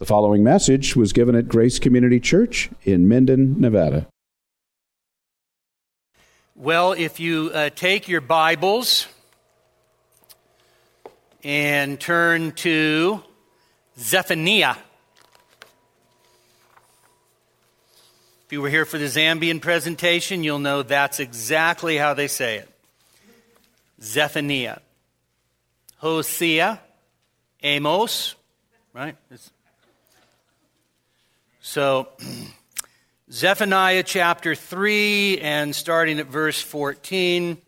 The following message was given at Grace Community Church in Minden, Nevada. Well, if you uh, take your Bibles and turn to Zephaniah. If you were here for the Zambian presentation, you'll know that's exactly how they say it. Zephaniah. Hosea, Amos, right? It's so, Zephaniah chapter 3 and starting at verse 14.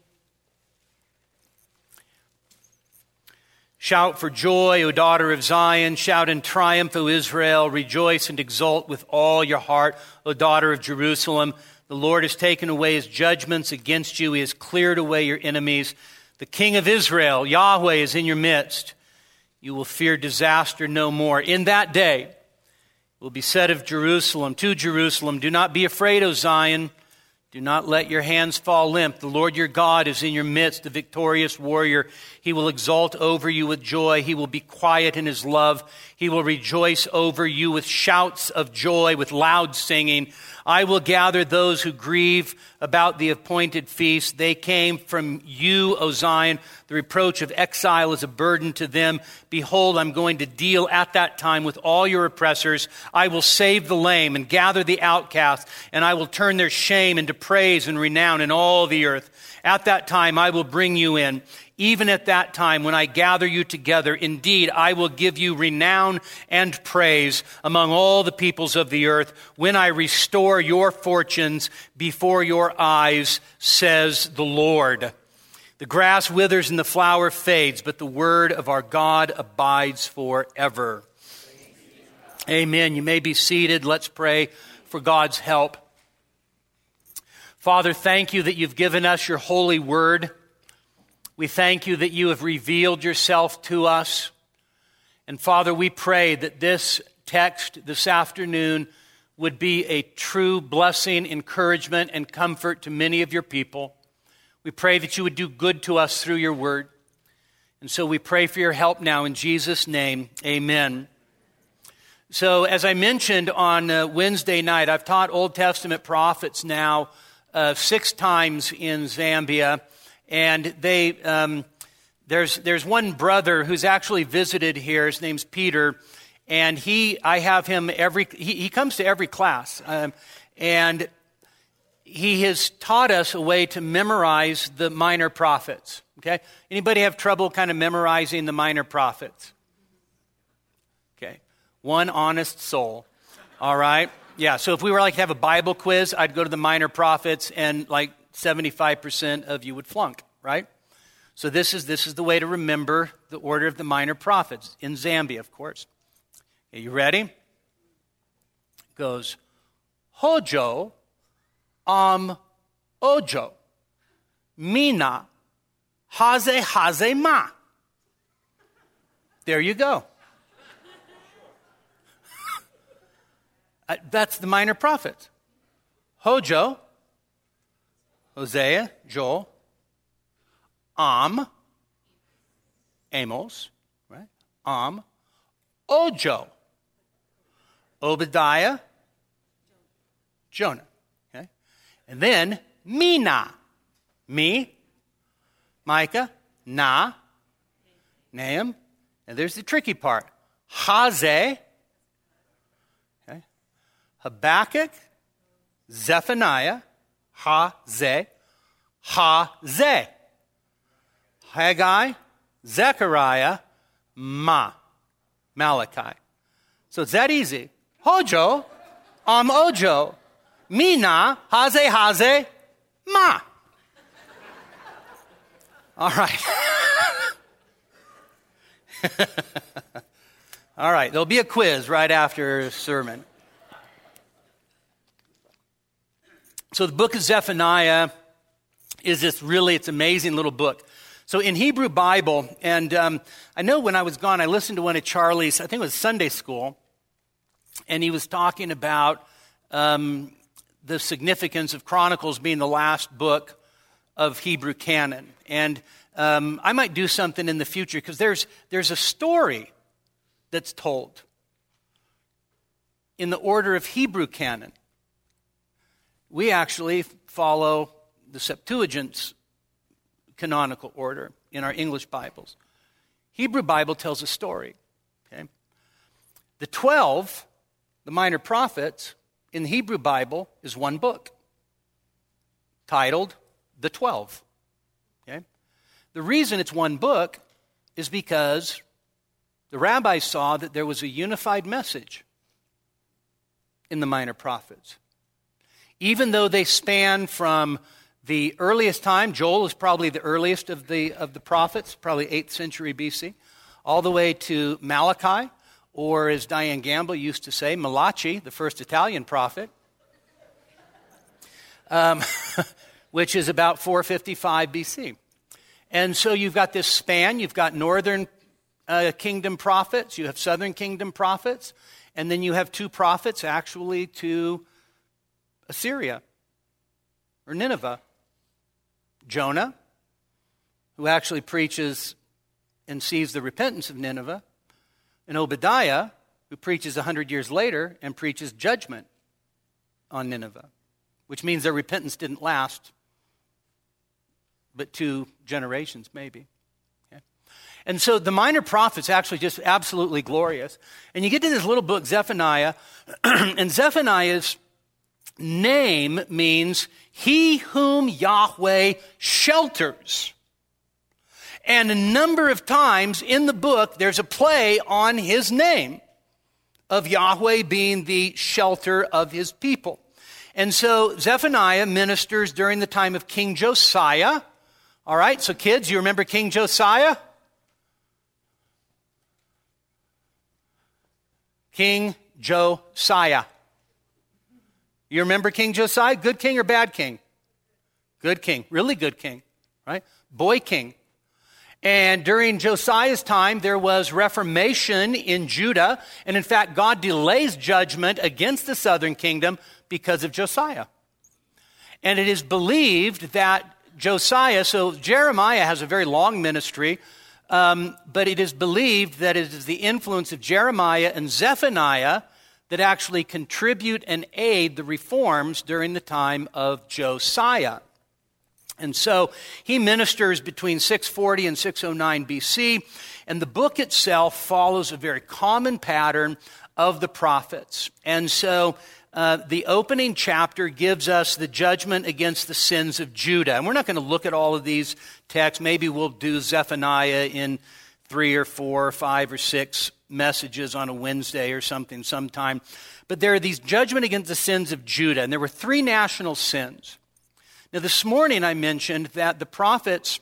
Shout for joy, O daughter of Zion. Shout in triumph, O Israel. Rejoice and exult with all your heart, O daughter of Jerusalem. The Lord has taken away his judgments against you. He has cleared away your enemies. The King of Israel, Yahweh, is in your midst. You will fear disaster no more. In that day, will be said of Jerusalem, to Jerusalem, Do not be afraid, O Zion. Do not let your hands fall limp. The Lord your God is in your midst, the victorious warrior. He will exult over you with joy. He will be quiet in his love. He will rejoice over you with shouts of joy, with loud singing. I will gather those who grieve about the appointed feast. They came from you, O Zion. The reproach of exile is a burden to them. Behold, I'm going to deal at that time with all your oppressors. I will save the lame and gather the outcast, and I will turn their shame into praise and renown in all the earth. At that time, I will bring you in even at that time when I gather you together, indeed, I will give you renown and praise among all the peoples of the earth when I restore your fortunes before your eyes, says the Lord. The grass withers and the flower fades, but the word of our God abides forever. Amen. You may be seated. Let's pray for God's help. Father, thank you that you've given us your holy word. We thank you that you have revealed yourself to us. And Father, we pray that this text this afternoon would be a true blessing, encouragement, and comfort to many of your people. We pray that you would do good to us through your word. And so we pray for your help now in Jesus' name. Amen. So, as I mentioned on uh, Wednesday night, I've taught Old Testament prophets now uh, six times in Zambia and they um, there's there's one brother who's actually visited here. His name's Peter, and he I have him every he, he comes to every class, um, and he has taught us a way to memorize the minor prophets. Okay, anybody have trouble kind of memorizing the minor prophets? Okay, one honest soul. All right. Yeah, so if we were like to have a Bible quiz, I'd go to the minor prophets and like 75% of you would flunk, right? So this is, this is the way to remember the order of the minor prophets in Zambia, of course. Are you ready? It goes Hojo, Am, Ojo, Mina, Haze, Haze, Ma. There you go. Uh, that's the minor prophets. Hojo, Hosea, Joel, Am, Amos, right? Am, Ojo, Obadiah, Jonah. Okay? And then Mina, me, Micah, Na, Nahum, and there's the tricky part. Haze, okay? Habakkuk, Zephaniah, Ha Ze, Ha Ze. Haggai, Zechariah, Ma, Malachi. So it's that easy. Hojo, Am Ojo, Mina, Haze Haze, Ma. All right. All right, there'll be a quiz right after sermon. So the book of Zephaniah is this really, it's amazing little book. So in Hebrew Bible, and um, I know when I was gone, I listened to one of Charlie's, I think it was Sunday school, and he was talking about um, the significance of Chronicles being the last book of Hebrew canon. And um, I might do something in the future because there's, there's a story that's told in the order of Hebrew canon. We actually follow the Septuagint's canonical order in our English Bibles. Hebrew Bible tells a story. Okay? The 12, the minor prophets, in the Hebrew Bible is one book titled The Twelve. Okay? The reason it's one book is because the rabbis saw that there was a unified message in the minor prophets. Even though they span from the earliest time, Joel is probably the earliest of the, of the prophets, probably 8th century BC, all the way to Malachi, or as Diane Gamble used to say, Malachi, the first Italian prophet, um, which is about 455 BC. And so you've got this span. You've got northern uh, kingdom prophets, you have southern kingdom prophets, and then you have two prophets actually to Assyria or Nineveh. Jonah, who actually preaches and sees the repentance of Nineveh, and Obadiah, who preaches 100 years later and preaches judgment on Nineveh, which means their repentance didn't last but two generations, maybe. And so the minor prophets actually just absolutely glorious. And you get to this little book, Zephaniah, and Zephaniah's name means he whom Yahweh shelters. And a number of times in the book, there's a play on his name of Yahweh being the shelter of his people. And so Zephaniah ministers during the time of King Josiah. All right, so kids, you remember King Josiah? King Josiah. You remember King Josiah? Good king or bad king? Good king, really good king, right? Boy king. And during Josiah's time, there was reformation in Judah. And in fact, God delays judgment against the southern kingdom because of Josiah. And it is believed that Josiah, so Jeremiah has a very long ministry, um, but it is believed that it is the influence of Jeremiah and Zephaniah that actually contribute and aid the reforms during the time of Josiah. And so he ministers between 640 and 609 BC, and the book itself follows a very common pattern of the prophets. And so uh, the opening chapter gives us the judgment against the sins of Judah. And we're not going to look at all of these texts. Maybe we'll do Zephaniah in three or four or five or six messages on a Wednesday or something sometime. But there are these judgment against the sins of Judah. And there were three national sins. Now, this morning I mentioned that the prophets,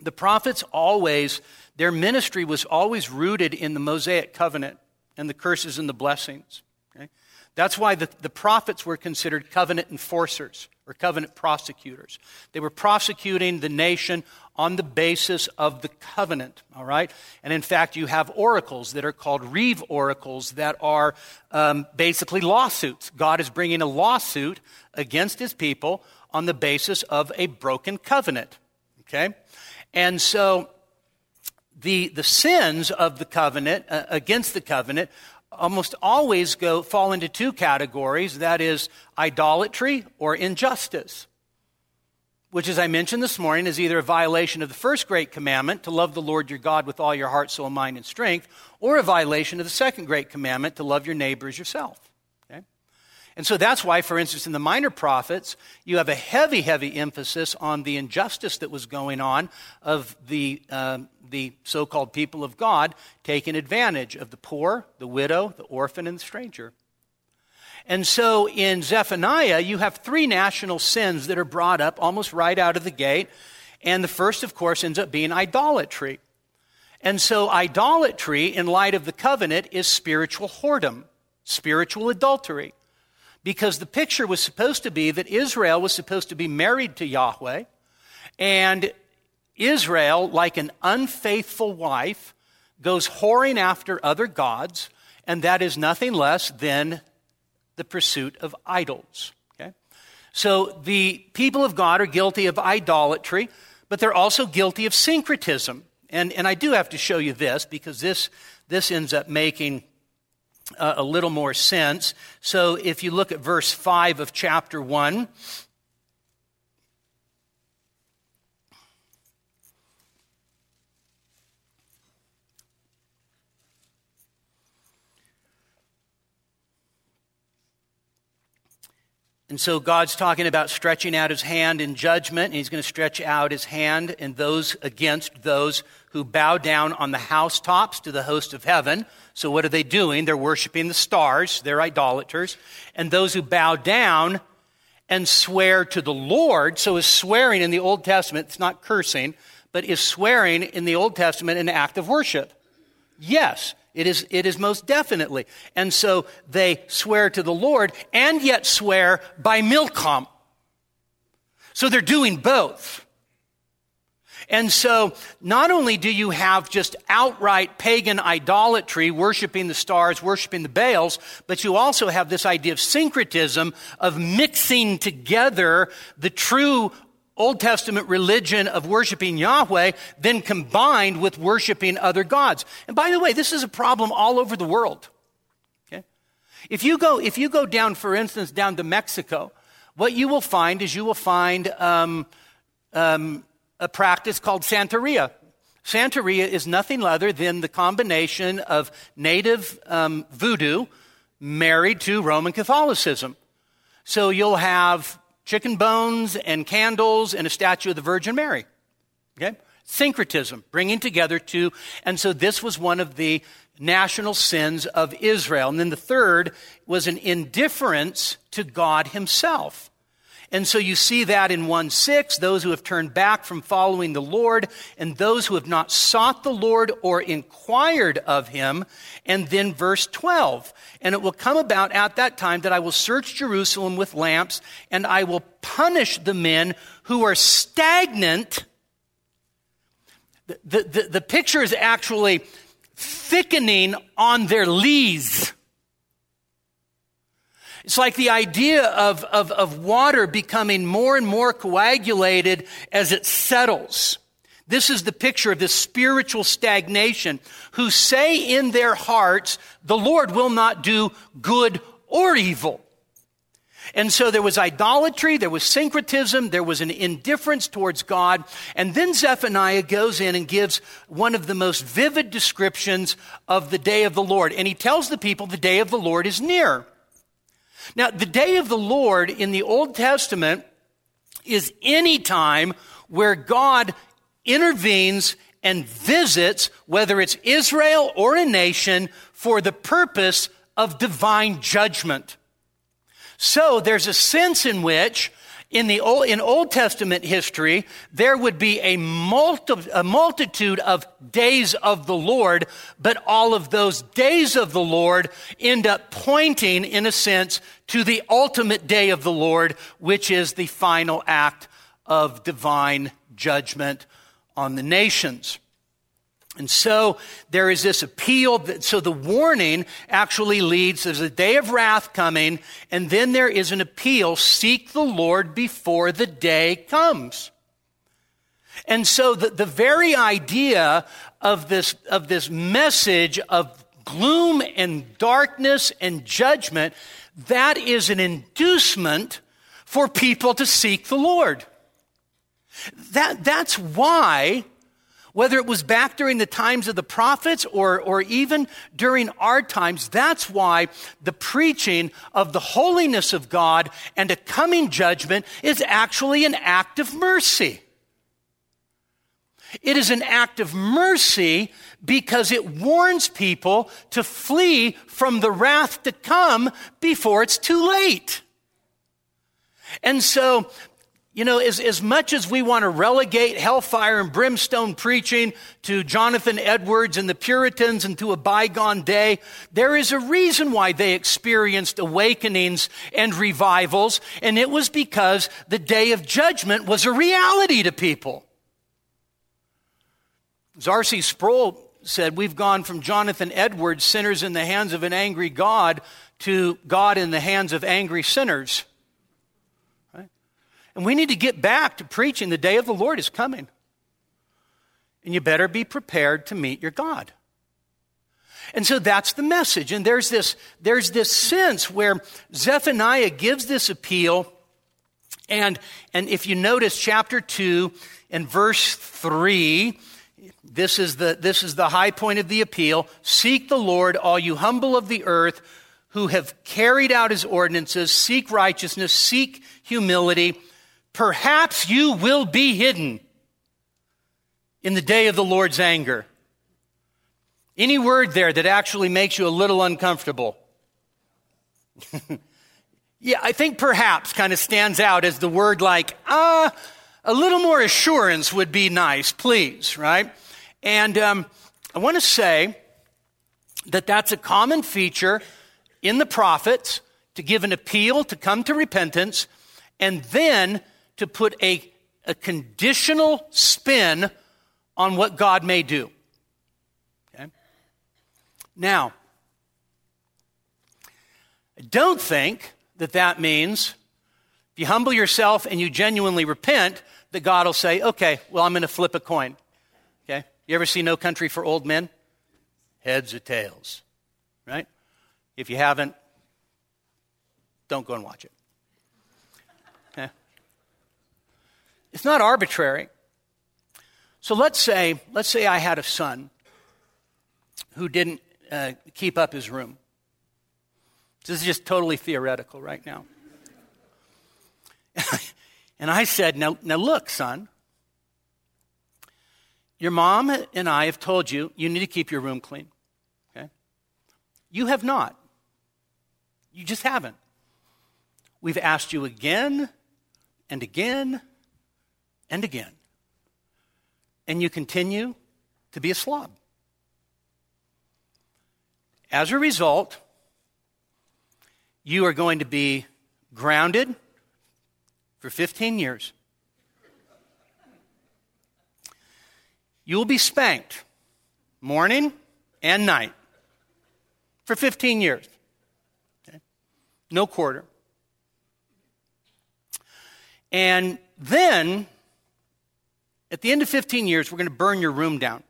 the prophets always, their ministry was always rooted in the Mosaic covenant and the curses and the blessings. Okay? That's why the, the prophets were considered covenant enforcers or covenant prosecutors. They were prosecuting the nation on the basis of the covenant, all right? And in fact, you have oracles that are called Reeve oracles that are um, basically lawsuits. God is bringing a lawsuit against his people on the basis of a broken covenant. Okay? And so the, the sins of the covenant, uh, against the covenant, almost always go, fall into two categories that is, idolatry or injustice. Which, as I mentioned this morning, is either a violation of the first great commandment to love the Lord your God with all your heart, soul, mind, and strength, or a violation of the second great commandment to love your neighbor as yourself. And so that's why, for instance, in the minor prophets, you have a heavy, heavy emphasis on the injustice that was going on of the, uh, the so called people of God taking advantage of the poor, the widow, the orphan, and the stranger. And so in Zephaniah, you have three national sins that are brought up almost right out of the gate. And the first, of course, ends up being idolatry. And so, idolatry, in light of the covenant, is spiritual whoredom, spiritual adultery because the picture was supposed to be that Israel was supposed to be married to Yahweh, and Israel, like an unfaithful wife, goes whoring after other gods, and that is nothing less than the pursuit of idols. Okay? So the people of God are guilty of idolatry, but they're also guilty of syncretism. And, and I do have to show you this because this, this ends up making uh, a little more sense. So if you look at verse 5 of chapter 1, And so God's talking about stretching out his hand in judgment, and he's going to stretch out his hand and those against those who bow down on the housetops to the host of heaven. So what are they doing? They're worshiping the stars. They're idolaters. And those who bow down and swear to the Lord. So is swearing in the Old Testament, it's not cursing, but is swearing in the Old Testament an act of worship? Yes. It is, it is most definitely. And so they swear to the Lord and yet swear by Milcom. So they're doing both. And so not only do you have just outright pagan idolatry, worshiping the stars, worshiping the Baals, but you also have this idea of syncretism, of mixing together the true Old Testament religion of worshiping Yahweh, then combined with worshiping other gods. And by the way, this is a problem all over the world. Okay? If you go, if you go down, for instance, down to Mexico, what you will find is you will find um, um, a practice called Santeria. Santeria is nothing other than the combination of native um, voodoo married to Roman Catholicism. So you'll have chicken bones and candles and a statue of the Virgin Mary. Okay? Syncretism, bringing together two. And so this was one of the national sins of Israel. And then the third was an indifference to God Himself. And so you see that in 1 6, those who have turned back from following the Lord, and those who have not sought the Lord or inquired of him. And then verse 12, and it will come about at that time that I will search Jerusalem with lamps, and I will punish the men who are stagnant. The, the, the, the picture is actually thickening on their lees. It's like the idea of, of, of water becoming more and more coagulated as it settles. This is the picture of this spiritual stagnation who say in their hearts, the Lord will not do good or evil. And so there was idolatry, there was syncretism, there was an indifference towards God. And then Zephaniah goes in and gives one of the most vivid descriptions of the day of the Lord. And he tells the people the day of the Lord is near. Now, the day of the Lord in the Old Testament is any time where God intervenes and visits, whether it's Israel or a nation, for the purpose of divine judgment. So there's a sense in which in the Old, in Old Testament history, there would be a, multi, a multitude of days of the Lord, but all of those days of the Lord end up pointing, in a sense, to the ultimate day of the Lord, which is the final act of divine judgment on the nations. And so there is this appeal. That, so the warning actually leads, there's a day of wrath coming, and then there is an appeal seek the Lord before the day comes. And so the, the very idea of this, of this message of gloom and darkness and judgment, that is an inducement for people to seek the Lord. That, that's why whether it was back during the times of the prophets or, or even during our times, that's why the preaching of the holiness of God and a coming judgment is actually an act of mercy. It is an act of mercy because it warns people to flee from the wrath to come before it's too late. And so you know, as, as much as we want to relegate hellfire and brimstone preaching to Jonathan Edwards and the Puritans and to a bygone day, there is a reason why they experienced awakenings and revivals, and it was because the day of judgment was a reality to people. R.C. Sproul said, we've gone from Jonathan Edwards, sinners in the hands of an angry God, to God in the hands of angry sinners. And we need to get back to preaching the day of the Lord is coming. And you better be prepared to meet your God. And so that's the message. And there's this, there's this sense where Zephaniah gives this appeal. And, and if you notice chapter 2 and verse 3, this is, the, this is the high point of the appeal. Seek the Lord, all you humble of the earth who have carried out his ordinances. Seek righteousness, seek humility. Perhaps you will be hidden in the day of the Lord's anger. Any word there that actually makes you a little uncomfortable? yeah, I think perhaps kind of stands out as the word like, ah, uh, a little more assurance would be nice, please, right? And um, I want to say that that's a common feature in the prophets to give an appeal to come to repentance and then to put a, a conditional spin on what God may do. Okay? Now, I don't think that that means if you humble yourself and you genuinely repent, that God will say, okay, well, I'm going to flip a coin. Okay? You ever see No Country for Old Men? Heads or tails, right? If you haven't, don't go and watch it. It's not arbitrary. So let's say, let's say I had a son who didn't uh, keep up his room. This is just totally theoretical right now. and I said, now, now look, son, your mom and I have told you you need to keep your room clean. Okay? You have not. You just haven't. We've asked you again and again and again. And you continue to be a slob. As a result, you are going to be grounded for 15 years. You will be spanked morning and night for 15 years. Okay? No quarter. And then, at the end of 15 years, we're going to burn your room down.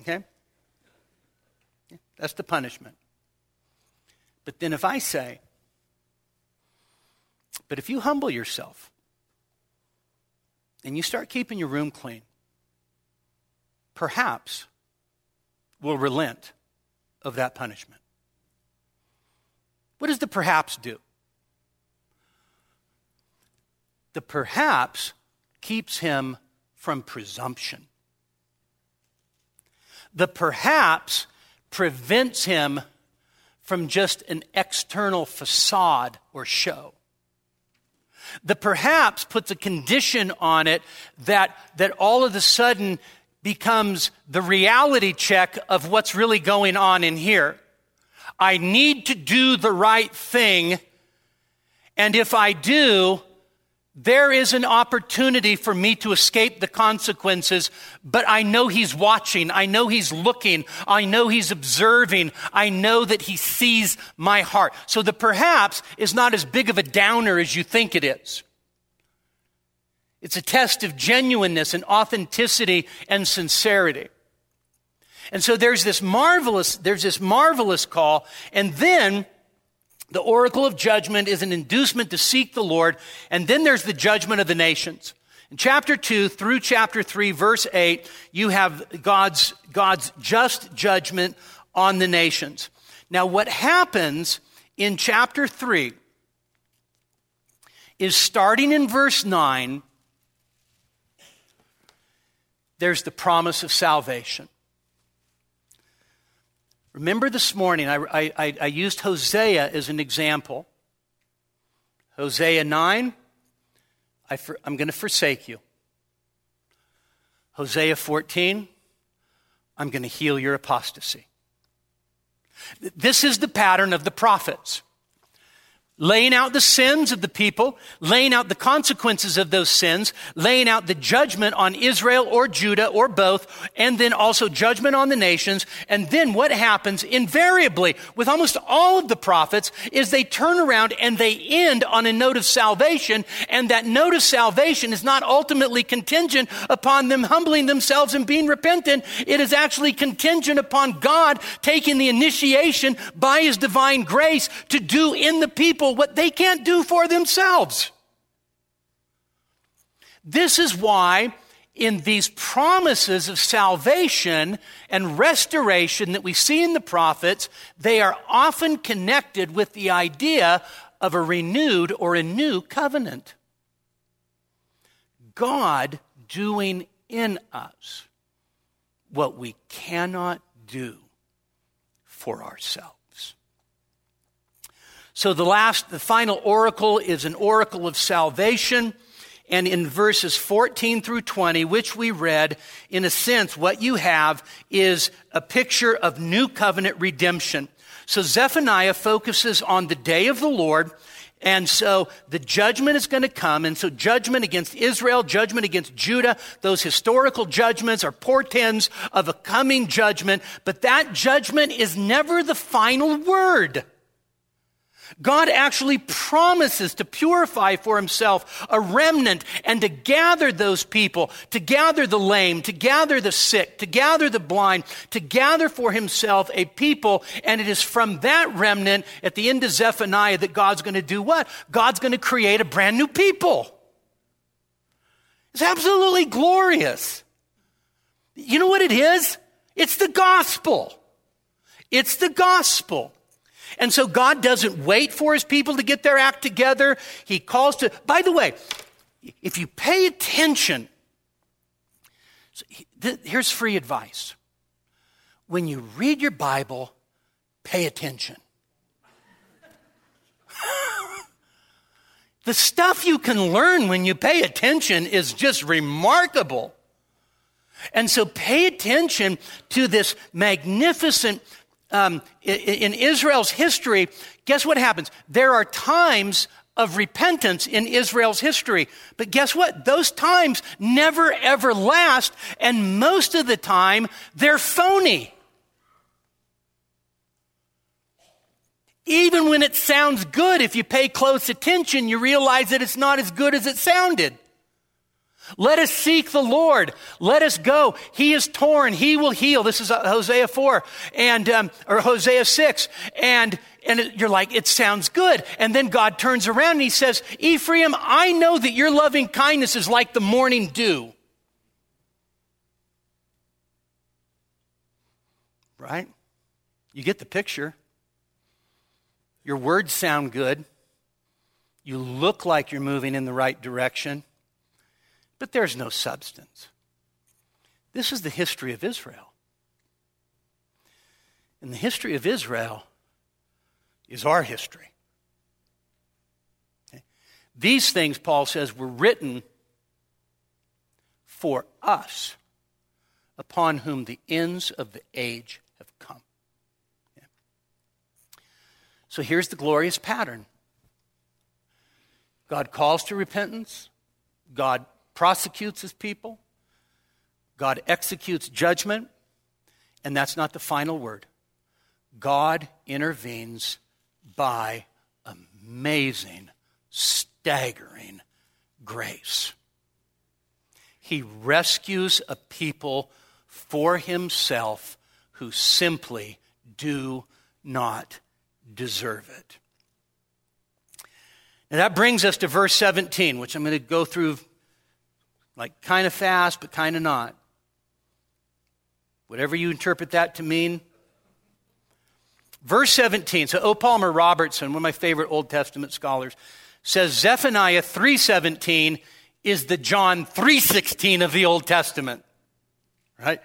Okay? That's the punishment. But then if I say, but if you humble yourself and you start keeping your room clean, perhaps we'll relent of that punishment. What does the perhaps do? The perhaps keeps him from presumption. The perhaps prevents him from just an external facade or show. The perhaps puts a condition on it that, that all of a sudden becomes the reality check of what's really going on in here. I need to do the right thing, and if I do, there is an opportunity for me to escape the consequences, but I know He's watching. I know He's looking. I know He's observing. I know that He sees my heart. So the perhaps is not as big of a downer as you think it is. It's a test of genuineness and authenticity and sincerity. And so there's this marvelous, there's this marvelous call. And then the oracle of judgment is an inducement to seek the Lord. And then there's the judgment of the nations. In chapter 2 through chapter 3, verse 8, you have God's, God's just judgment on the nations. Now, what happens in chapter 3 is starting in verse 9, there's the promise of salvation. Remember this morning, I, I, I used Hosea as an example. Hosea 9, I for, I'm going to forsake you. Hosea 14, I'm going to heal your apostasy. This is the pattern of the prophets. Laying out the sins of the people, laying out the consequences of those sins, laying out the judgment on Israel or Judah or both, and then also judgment on the nations. And then what happens invariably with almost all of the prophets is they turn around and they end on a note of salvation. And that note of salvation is not ultimately contingent upon them humbling themselves and being repentant. It is actually contingent upon God taking the initiation by his divine grace to do in the people people what they can't do for themselves. This is why in these promises of salvation and restoration that we see in the prophets, they are often connected with the idea of a renewed or a new covenant. God doing in us what we cannot do for ourselves. So the last, the final oracle is an oracle of salvation. And in verses 14 through 20, which we read, in a sense, what you have is a picture of new covenant redemption. So Zephaniah focuses on the day of the Lord. And so the judgment is going to come. And so judgment against Israel, judgment against Judah, those historical judgments are portends of a coming judgment. But that judgment is never the final word. God actually promises to purify for himself a remnant and to gather those people, to gather the lame, to gather the sick, to gather the blind, to gather for himself a people. And it is from that remnant at the end of Zephaniah that God's going to do what? God's going to create a brand new people. It's absolutely glorious. You know what it is? It's the gospel. It's the gospel. And so God doesn't wait for his people to get their act together. He calls to, by the way, if you pay attention, here's free advice. When you read your Bible, pay attention. the stuff you can learn when you pay attention is just remarkable. And so pay attention to this magnificent um, in Israel's history, guess what happens? There are times of repentance in Israel's history. But guess what? Those times never ever last, and most of the time, they're phony. Even when it sounds good, if you pay close attention, you realize that it's not as good as it sounded. Let us seek the Lord. Let us go. He is torn. He will heal. This is uh, Hosea 4 and, um, or Hosea 6. And, and it, you're like, it sounds good. And then God turns around and he says, Ephraim, I know that your loving kindness is like the morning dew. Right? You get the picture. Your words sound good. You look like you're moving in the right direction but there's no substance. This is the history of Israel. And the history of Israel is our history. Okay? These things, Paul says, were written for us, upon whom the ends of the age have come. Okay? So here's the glorious pattern God calls to repentance, God prosecutes his people, God executes judgment, and that's not the final word. God intervenes by amazing, staggering grace. He rescues a people for himself who simply do not deserve it. And that brings us to verse 17, which I'm going to go through like kind of fast, but kind of not. Whatever you interpret that to mean. Verse 17. So O. Palmer Robertson, one of my favorite Old Testament scholars, says Zephaniah 3:17 is the John 3:16 of the Old Testament. Right?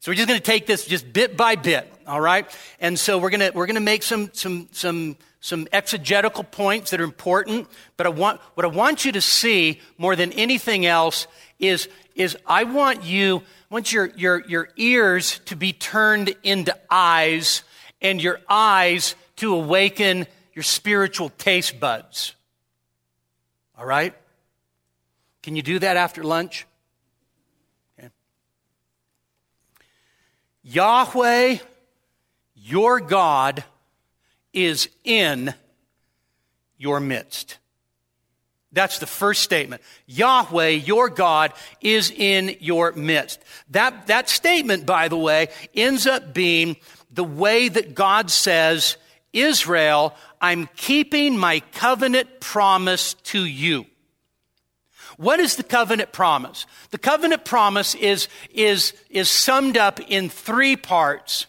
So we're just going to take this just bit by bit, all right? And so we're going to we're going to make some some some some exegetical points that are important, but I want what I want you to see more than anything else is, is I want you, I want your, your, your ears to be turned into eyes and your eyes to awaken your spiritual taste buds. All right? Can you do that after lunch? Okay. Yahweh, your God, is in your midst. That's the first statement. Yahweh, your God, is in your midst. That, that statement, by the way, ends up being the way that God says, Israel, I'm keeping my covenant promise to you. What is the covenant promise? The covenant promise is, is, is summed up in three parts.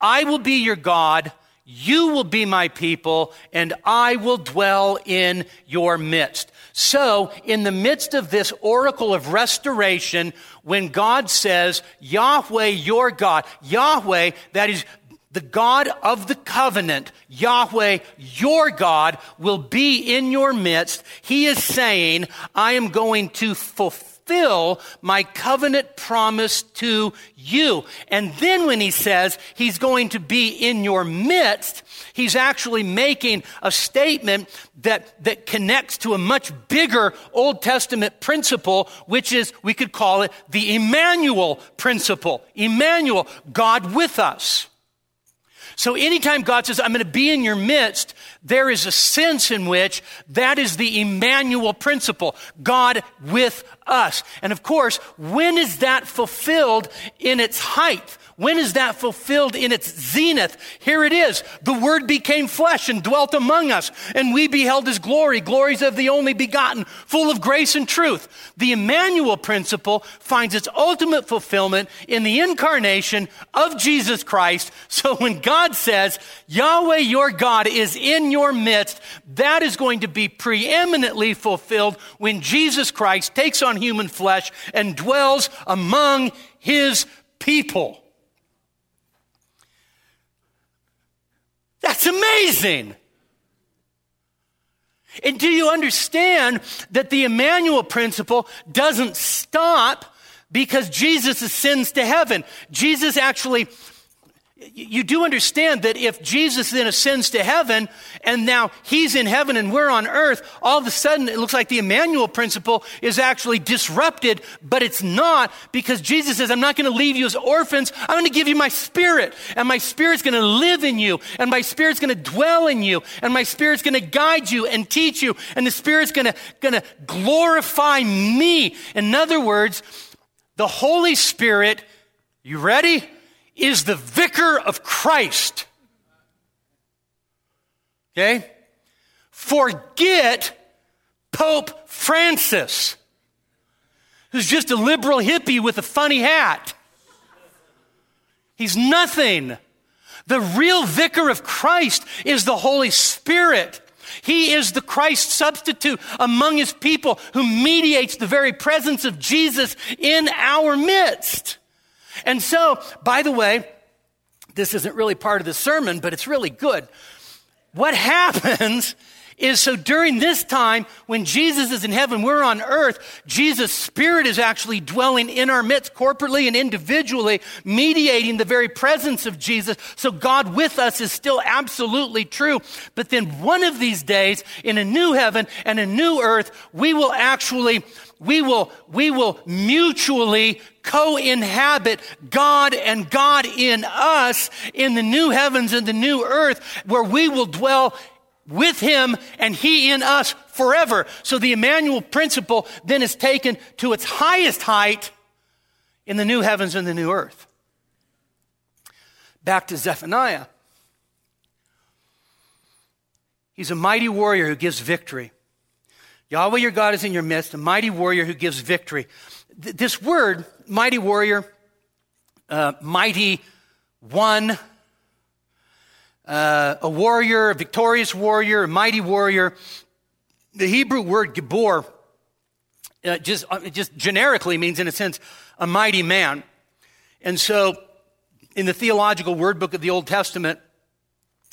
I will be your God. You will be my people and I will dwell in your midst. So, in the midst of this oracle of restoration, when God says, Yahweh, your God, Yahweh, that is the God of the covenant, Yahweh, your God, will be in your midst. He is saying, I am going to fulfill my covenant promise to you. And then when he says he's going to be in your midst, he's actually making a statement that, that connects to a much bigger Old Testament principle, which is, we could call it the Emmanuel principle. Emmanuel, God with us. So anytime God says, I'm going to be in your midst, there is a sense in which that is the Emmanuel principle. God with us. And of course, when is that fulfilled in its height? When is that fulfilled in its zenith? Here it is. The Word became flesh and dwelt among us, and we beheld His glory, glories of the only begotten, full of grace and truth. The Emmanuel principle finds its ultimate fulfillment in the incarnation of Jesus Christ. So when God says, Yahweh your God is in your midst, that is going to be preeminently fulfilled when Jesus Christ takes on human flesh and dwells among His people. That's amazing. And do you understand that the Emmanuel principle doesn't stop because Jesus ascends to heaven? Jesus actually you do understand that if Jesus then ascends to heaven and now he's in heaven and we're on earth, all of a sudden it looks like the Emmanuel principle is actually disrupted, but it's not because Jesus says, I'm not going to leave you as orphans. I'm going to give you my spirit and my spirit's going to live in you and my spirit's going to dwell in you and my spirit's going to guide you and teach you and the spirit's going to, going to glorify me. In other words, the Holy Spirit, you ready? Is the vicar of Christ. Okay? Forget Pope Francis, who's just a liberal hippie with a funny hat. He's nothing. The real vicar of Christ is the Holy Spirit. He is the Christ substitute among his people who mediates the very presence of Jesus in our midst. And so, by the way, this isn't really part of the sermon, but it's really good. What happens is so during this time when Jesus is in heaven, we're on earth, Jesus' spirit is actually dwelling in our midst corporately and individually, mediating the very presence of Jesus. So God with us is still absolutely true. But then one of these days in a new heaven and a new earth, we will actually we will, we will mutually co-inhabit God and God in us in the new heavens and the new earth where we will dwell with him and he in us forever. So the Emmanuel principle then is taken to its highest height in the new heavens and the new earth. Back to Zephaniah. He's a mighty warrior who gives victory. Yahweh your God is in your midst, a mighty warrior who gives victory. Th- this word, mighty warrior, uh, mighty one, uh, a warrior, a victorious warrior, a mighty warrior. The Hebrew word Gibor uh, just, uh, just generically means, in a sense, a mighty man. And so, in the theological word book of the Old Testament,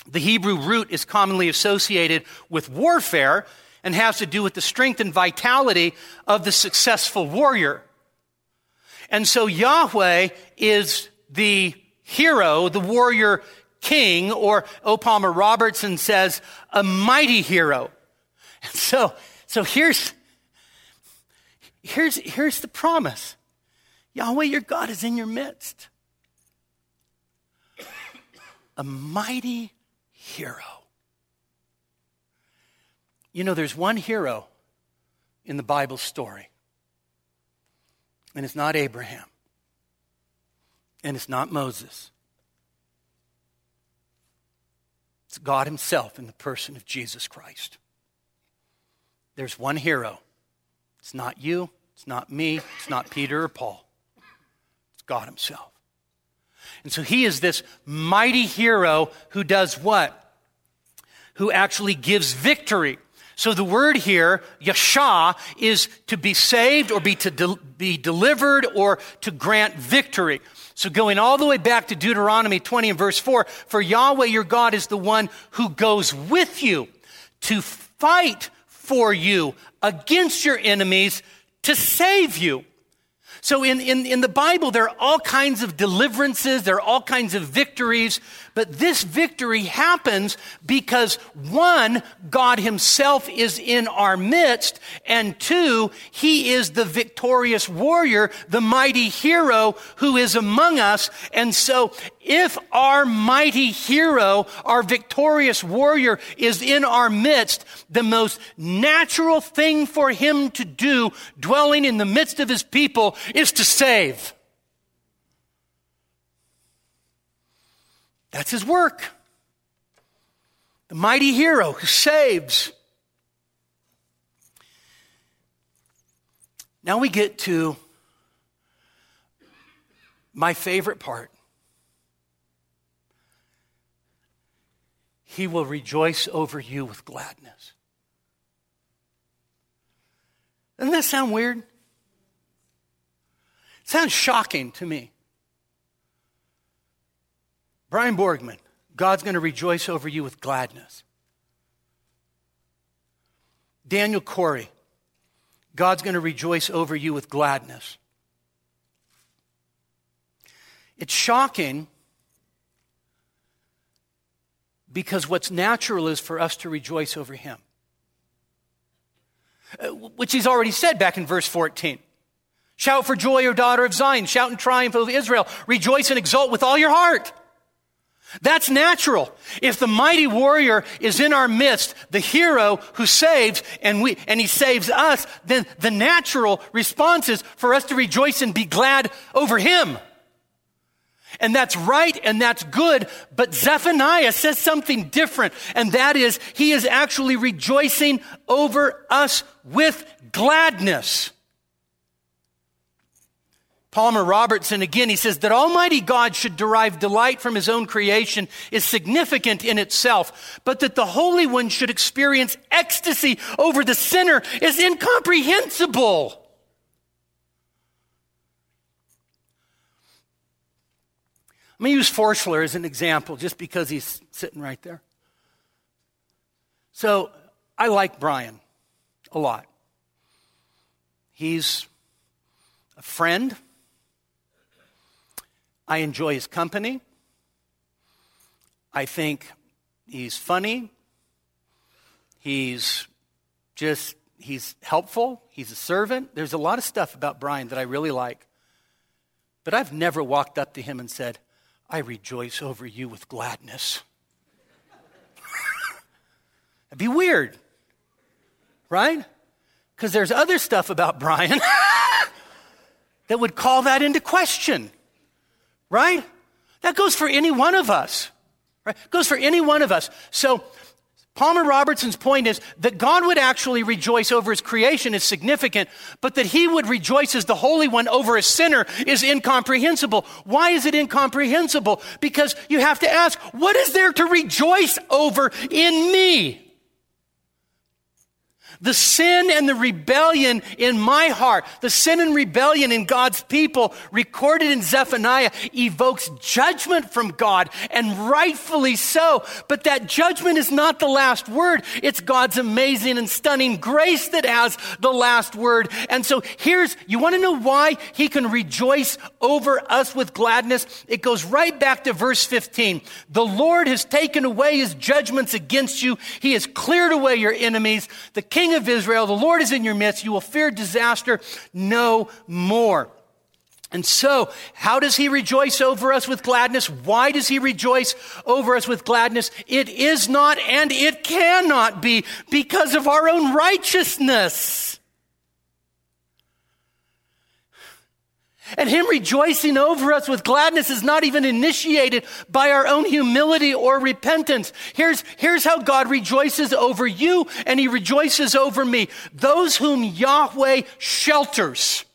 the Hebrew root is commonly associated with warfare and has to do with the strength and vitality of the successful warrior. And so Yahweh is the hero, the warrior king, or O. Palmer Robertson says, a mighty hero. And so, so here's, here's, here's the promise Yahweh your God is in your midst. A mighty hero. You know, there's one hero in the Bible story, and it's not Abraham, and it's not Moses. It's God Himself in the person of Jesus Christ. There's one hero. It's not you, it's not me, it's not Peter or Paul. It's God Himself. And so He is this mighty hero who does what? Who actually gives victory. So the word here, yasha, is to be saved or be to de- be delivered or to grant victory. So going all the way back to Deuteronomy 20 and verse 4, for Yahweh your God is the one who goes with you to fight for you against your enemies to save you. So in, in, in the Bible, there are all kinds of deliverances, there are all kinds of victories, but this victory happens because one, God Himself is in our midst, and two, He is the victorious warrior, the mighty hero who is among us. And so if our mighty hero, our victorious warrior is in our midst, the most natural thing for him to do, dwelling in the midst of his people, is to save. That's his work. The mighty hero who saves. Now we get to my favorite part He will rejoice over you with gladness. Doesn't that sound weird? It sounds shocking to me. Brian Borgman, God's going to rejoice over you with gladness. Daniel Corey, God's going to rejoice over you with gladness. It's shocking because what's natural is for us to rejoice over him. Uh, which he's already said back in verse 14. Shout for joy, O daughter of Zion. Shout in triumph, of Israel. Rejoice and exult with all your heart. That's natural. If the mighty warrior is in our midst, the hero who saves and we, and he saves us, then the natural response is for us to rejoice and be glad over him. And that's right and that's good. But Zephaniah says something different. And that is, he is actually rejoicing over us with gladness. Palmer Robertson again, he says that Almighty God should derive delight from his own creation is significant in itself, but that the Holy One should experience ecstasy over the sinner is incomprehensible. I'm going to use Forschler as an example just because he's sitting right there. So I like Brian a lot. He's a friend. I enjoy his company. I think he's funny. He's just, he's helpful. He's a servant. There's a lot of stuff about Brian that I really like. But I've never walked up to him and said, I rejoice over you with gladness. It'd be weird, right? Because there's other stuff about Brian that would call that into question, right? That goes for any one of us, right? Goes for any one of us. So Palmer Robertson's point is that God would actually rejoice over his creation is significant, but that he would rejoice as the Holy One over a sinner is incomprehensible. Why is it incomprehensible? Because you have to ask, what is there to rejoice over in me? The sin and the rebellion in my heart, the sin and rebellion in God's people recorded in Zephaniah evokes judgment from God and rightfully so. But that judgment is not the last word. It's God's amazing and stunning grace that has the last word. And so here's, you want to know why he can rejoice over us with gladness? It goes right back to verse 15. The Lord has taken away his judgments against you. He has cleared away your enemies. The king of Israel, the Lord is in your midst. You will fear disaster no more. And so, how does he rejoice over us with gladness? Why does he rejoice over us with gladness? It is not and it cannot be because of our own righteousness. And him rejoicing over us with gladness is not even initiated by our own humility or repentance. Here's, here's how God rejoices over you and he rejoices over me. Those whom Yahweh shelters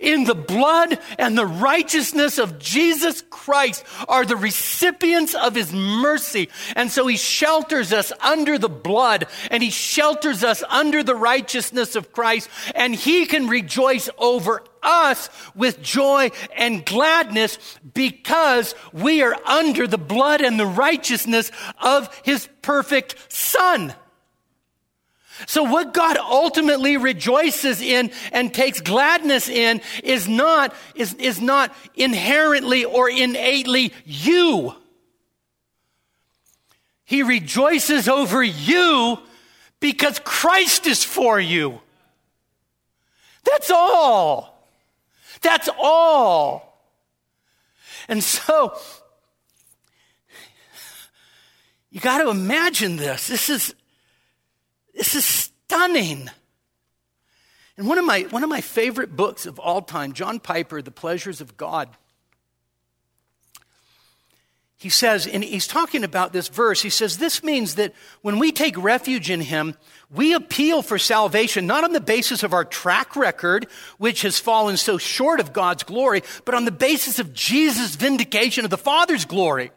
in the blood and the righteousness of Jesus Christ are the recipients of his mercy. And so he shelters us under the blood and he shelters us under the righteousness of Christ and he can rejoice over us with joy and gladness because we are under the blood and the righteousness of his perfect son. So what God ultimately rejoices in and takes gladness in is not, is, is not inherently or innately you. He rejoices over you because Christ is for you. That's all. That's all. And so, you got to imagine this. This is, this is stunning. And one of my, one of my favorite books of all time, John Piper, The Pleasures of God, he says, and he's talking about this verse, he says, this means that when we take refuge in him, we appeal for salvation not on the basis of our track record, which has fallen so short of God's glory, but on the basis of Jesus' vindication of the Father's glory.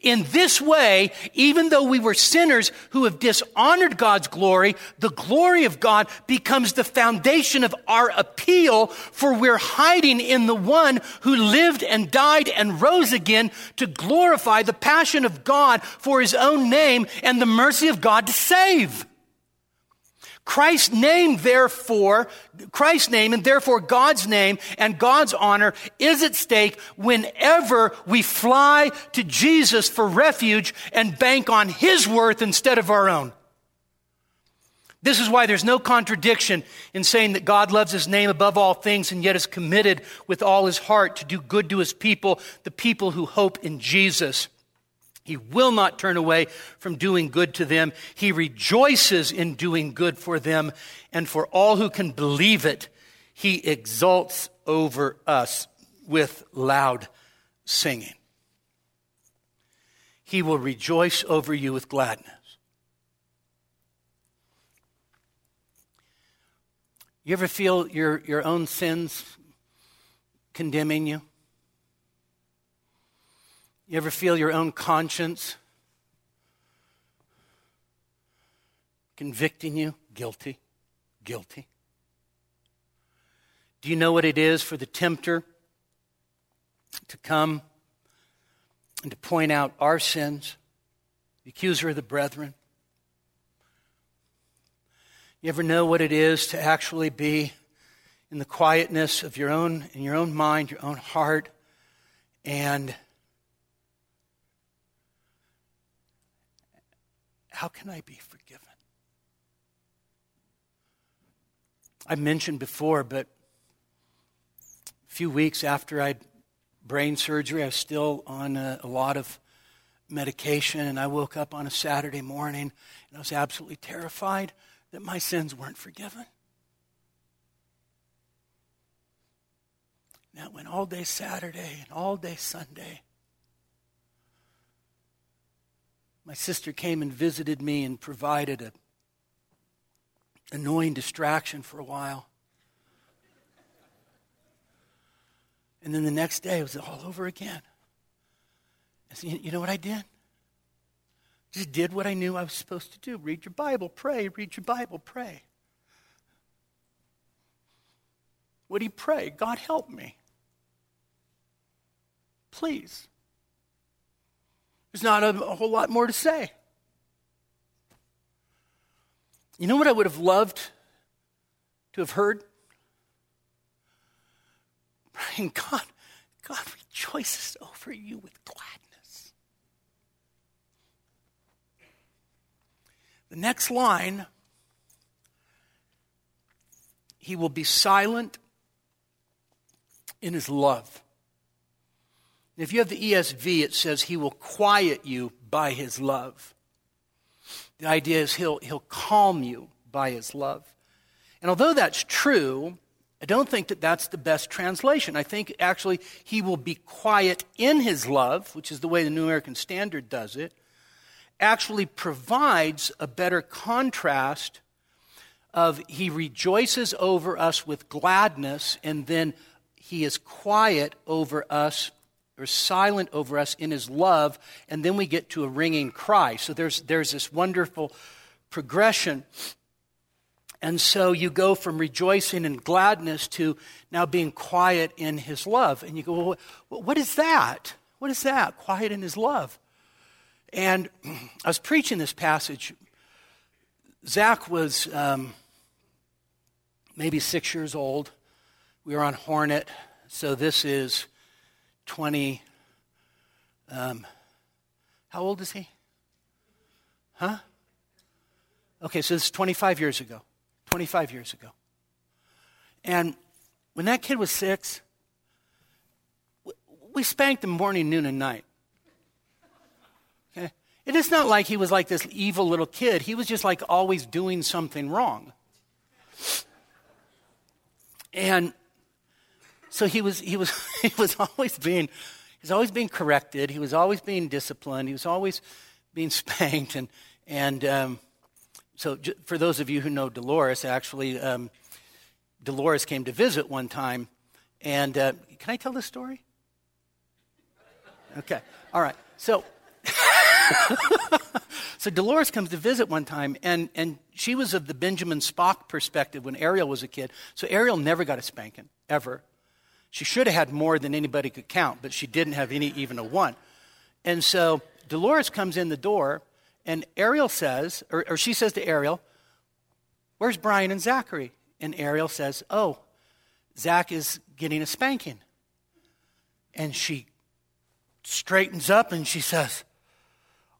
In this way, even though we were sinners who have dishonored God's glory, the glory of God becomes the foundation of our appeal, for we're hiding in the one who lived and died and rose again to glorify the passion of God for his own name and the mercy of God to save. Christ's name, therefore, Christ's name and therefore God's name and God's honor is at stake whenever we fly to Jesus for refuge and bank on His worth instead of our own. This is why there's no contradiction in saying that God loves His name above all things and yet is committed with all His heart to do good to His people, the people who hope in Jesus. He will not turn away from doing good to them. He rejoices in doing good for them. And for all who can believe it, he exults over us with loud singing. He will rejoice over you with gladness. You ever feel your, your own sins condemning you? You ever feel your own conscience convicting you? Guilty, guilty. Do you know what it is for the tempter to come and to point out our sins, the accuser of the brethren? You ever know what it is to actually be in the quietness of your own in your own mind, your own heart, and How can I be forgiven? I mentioned before, but a few weeks after I brain surgery, I was still on a, a lot of medication, and I woke up on a Saturday morning and I was absolutely terrified that my sins weren't forgiven. That went all day Saturday and all day Sunday. My sister came and visited me and provided a annoying distraction for a while. And then the next day, it was all over again. Said, you know what I did? Just did what I knew I was supposed to do read your Bible, pray, read your Bible, pray. What do you pray? God help me. Please. There's not a, a whole lot more to say. You know what I would have loved to have heard? Praying, God, God rejoices over you with gladness. The next line, he will be silent in his love. If you have the ESV, it says he will quiet you by his love. The idea is he'll, he'll calm you by his love. And although that's true, I don't think that that's the best translation. I think actually he will be quiet in his love, which is the way the New American Standard does it, actually provides a better contrast of he rejoices over us with gladness and then he is quiet over us or silent over us in his love, and then we get to a ringing cry. So there's, there's this wonderful progression. And so you go from rejoicing and gladness to now being quiet in his love. And you go, well, what is that? What is that? Quiet in his love. And I was preaching this passage. Zach was um, maybe six years old. We were on Hornet. So this is 20. Um, how old is he? Huh? Okay, so this is 25 years ago. 25 years ago. And when that kid was six, we spanked him morning, noon, and night. Okay? It is not like he was like this evil little kid. He was just like always doing something wrong. And so he was, he was, he was always being, he was always being corrected. He was always being disciplined. He was always being spanked. And, and um, so for those of you who know Dolores, actually, um, Dolores came to visit one time. And uh, can I tell this story? Okay. All right. So, so Dolores comes to visit one time, and, and she was of the Benjamin Spock perspective when Ariel was a kid. So Ariel never got a spanking, ever. She should have had more than anybody could count, but she didn't have any, even a one. And so Dolores comes in the door, and Ariel says, or, or she says to Ariel, Where's Brian and Zachary? And Ariel says, Oh, Zach is getting a spanking. And she straightens up and she says,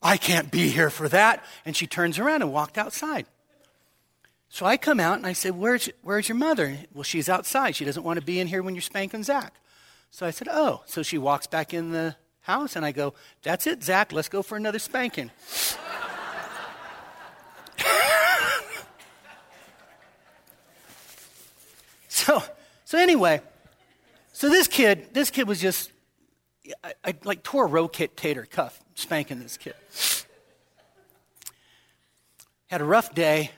I can't be here for that. And she turns around and walked outside. So I come out and I said, where's, where's your mother? Well, she's outside. She doesn't want to be in here when you're spanking Zach. So I said, Oh. So she walks back in the house and I go, That's it, Zach. Let's go for another spanking. so, so anyway, so this kid, this kid was just, I, I like tore a rotator cuff spanking this kid. Had a rough day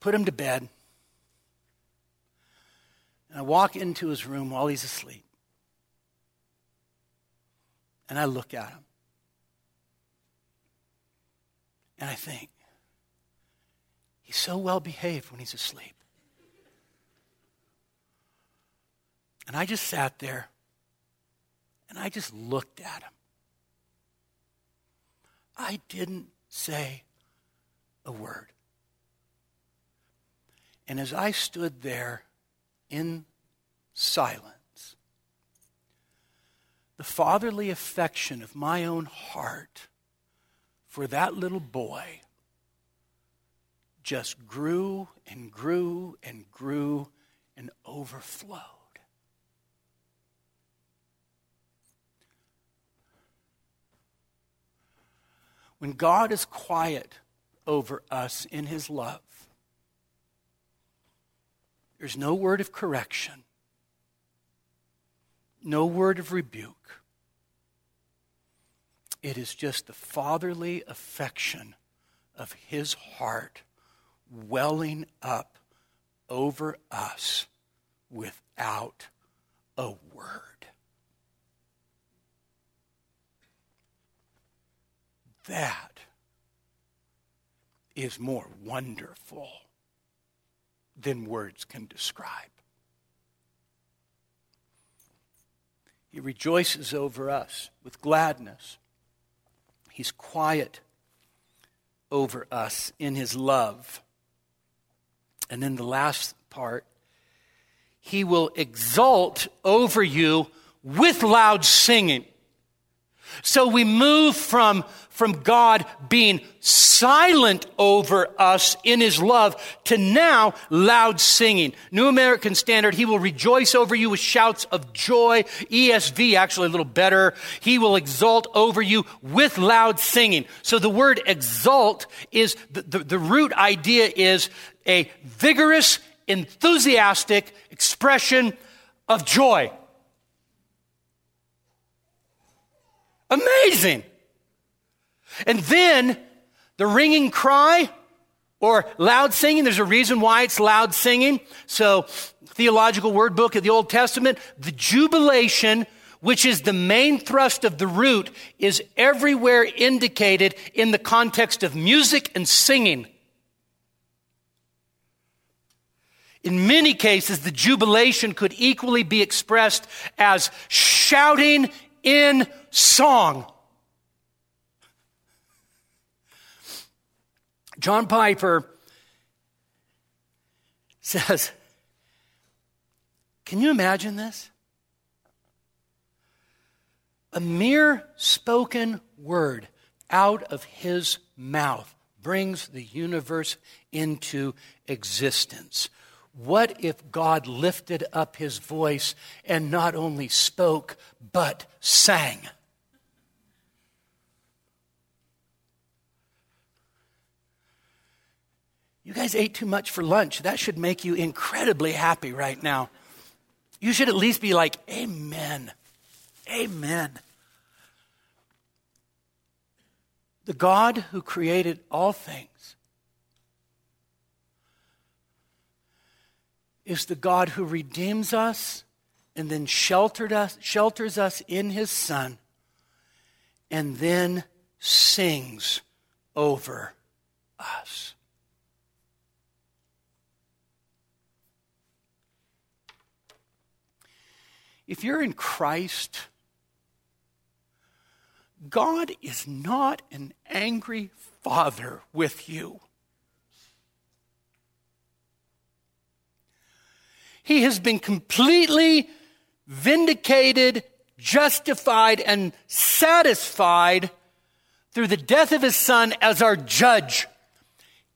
put him to bed. And I walk into his room while he's asleep. And I look at him. And I think, he's so well behaved when he's asleep. And I just sat there and I just looked at him. I didn't say a word. And as I stood there in silence, the fatherly affection of my own heart for that little boy just grew and grew and grew and overflowed. When God is quiet over us in his love, there's no word of correction, no word of rebuke. It is just the fatherly affection of his heart welling up over us without a word. that is more wonderful than words can describe. He rejoices over us with gladness. He's quiet over us in his love. And then the last part, he will exult over you with loud singing. So we move from, from God being silent over us in his love to now loud singing. New American Standard, he will rejoice over you with shouts of joy. ESV, actually a little better. He will exult over you with loud singing. So the word exult is, the, the, the root idea is a vigorous, enthusiastic expression of joy. Amazing. And then the ringing cry or loud singing, there's a reason why it's loud singing. So, theological word book of the Old Testament, the jubilation, which is the main thrust of the root, is everywhere indicated in the context of music and singing. In many cases, the jubilation could equally be expressed as shouting in song. John Piper says, Can you imagine this? A mere spoken word out of his mouth brings the universe into existence. What if God lifted up his voice and not only spoke, but sang? You guys ate too much for lunch. That should make you incredibly happy right now. You should at least be like, Amen. Amen. The God who created all things is the God who redeems us and then sheltered us, shelters us in his Son and then sings over us. If you're in Christ, God is not an angry father with you. He has been completely vindicated, justified, and satisfied through the death of his son as our judge.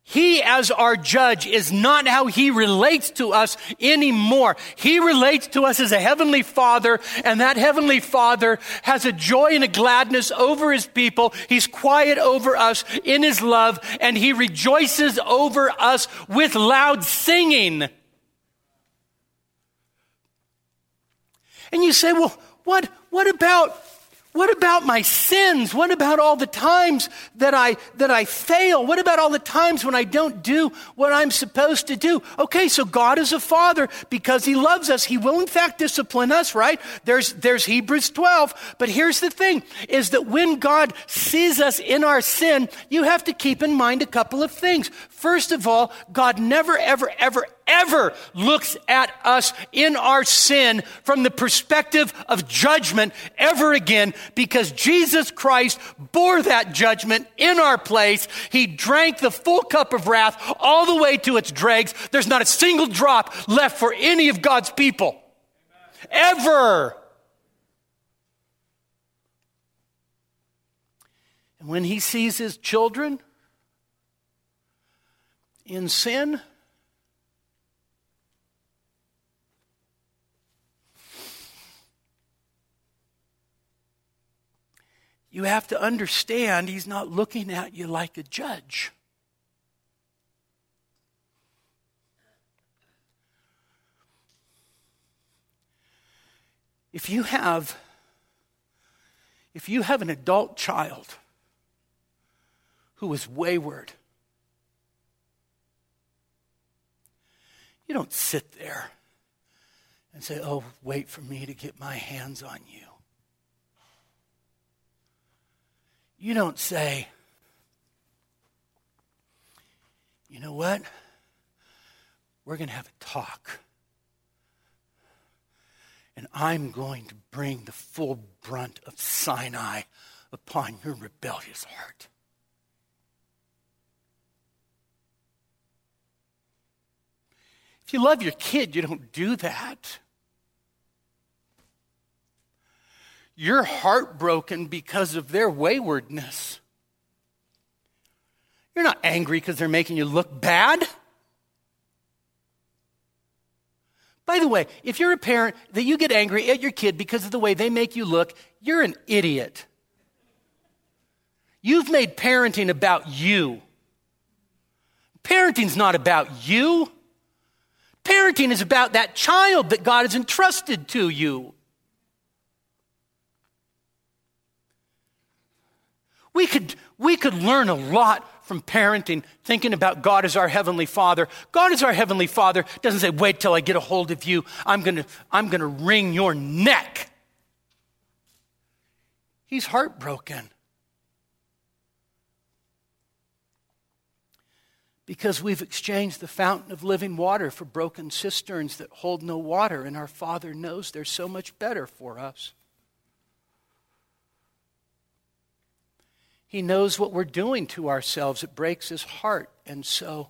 He, as our judge, is not how he relates to us anymore. He relates to us as a heavenly father, and that heavenly father has a joy and a gladness over his people. He's quiet over us in his love, and he rejoices over us with loud singing. And you say, well, what, what about what about my sins? What about all the times that I, that I fail? What about all the times when I don't do what I'm supposed to do? Okay, so God is a father because he loves us. He will in fact discipline us, right? There's, there's Hebrews 12. But here's the thing is that when God sees us in our sin, you have to keep in mind a couple of things. First of all, God never, ever, ever, ever looks at us in our sin from the perspective of judgment ever again because Jesus Christ bore that judgment in our place. He drank the full cup of wrath all the way to its dregs. There's not a single drop left for any of God's people. Ever. And when he sees his children in sin, you have to understand he's not looking at you like a judge. If you have if you have an adult child who is wayward, you don't sit there and say, "Oh, wait for me to get my hands on you." You don't say, you know what? We're going to have a talk. And I'm going to bring the full brunt of Sinai upon your rebellious heart. If you love your kid, you don't do that. You're heartbroken because of their waywardness. You're not angry because they're making you look bad. By the way, if you're a parent that you get angry at your kid because of the way they make you look, you're an idiot. You've made parenting about you. Parenting's not about you. Parenting is about that child that God has entrusted to you. We could, we could learn a lot from parenting, thinking about God as our Heavenly Father. God as our Heavenly Father doesn't say, wait till I get a hold of you. I'm going I'm to wring your neck. He's heartbroken. Because we've exchanged the fountain of living water for broken cisterns that hold no water, and our Father knows there's so much better for us. He knows what we're doing to ourselves. It breaks his heart. And so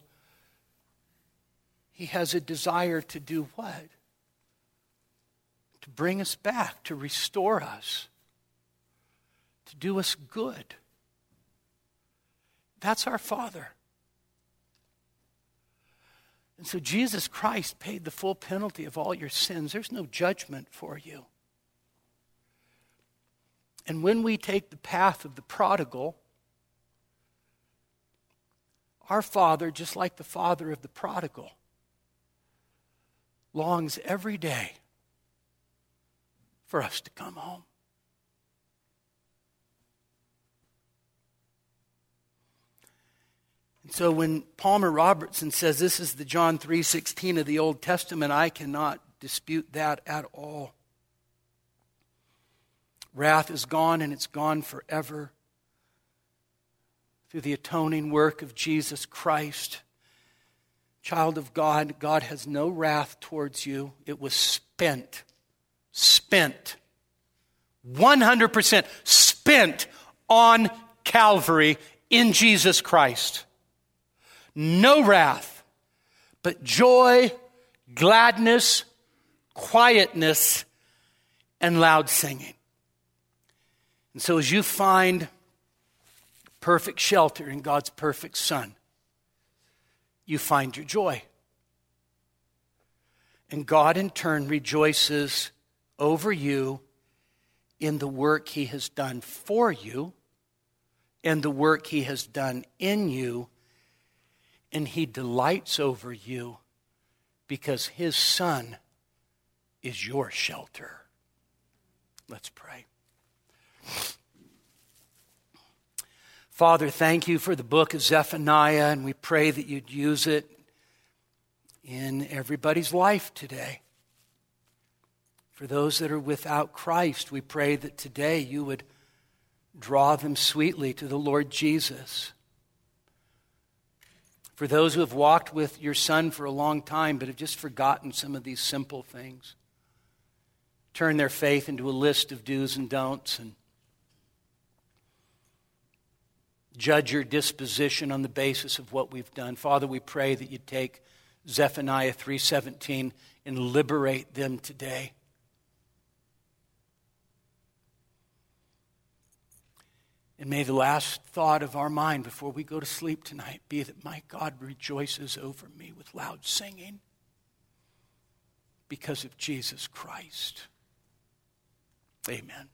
he has a desire to do what? To bring us back, to restore us, to do us good. That's our Father. And so Jesus Christ paid the full penalty of all your sins. There's no judgment for you. And when we take the path of the prodigal, our Father, just like the Father of the prodigal, longs every day for us to come home. And so when Palmer Robertson says this is the John 3:16 of the Old Testament, I cannot dispute that at all. Wrath is gone and it's gone forever through the atoning work of Jesus Christ. Child of God, God has no wrath towards you. It was spent. Spent. 100% spent on Calvary in Jesus Christ. No wrath, but joy, gladness, quietness, and loud singing. And so, as you find perfect shelter in God's perfect Son, you find your joy. And God, in turn, rejoices over you in the work He has done for you and the work He has done in you. And He delights over you because His Son is your shelter. Let's pray. Father, thank you for the book of Zephaniah, and we pray that you'd use it in everybody's life today. For those that are without Christ, we pray that today you would draw them sweetly to the Lord Jesus. For those who have walked with your Son for a long time but have just forgotten some of these simple things, turn their faith into a list of do's and don'ts and judge your disposition on the basis of what we've done. Father, we pray that you take Zephaniah 3:17 and liberate them today. And may the last thought of our mind before we go to sleep tonight be that my God rejoices over me with loud singing because of Jesus Christ. Amen.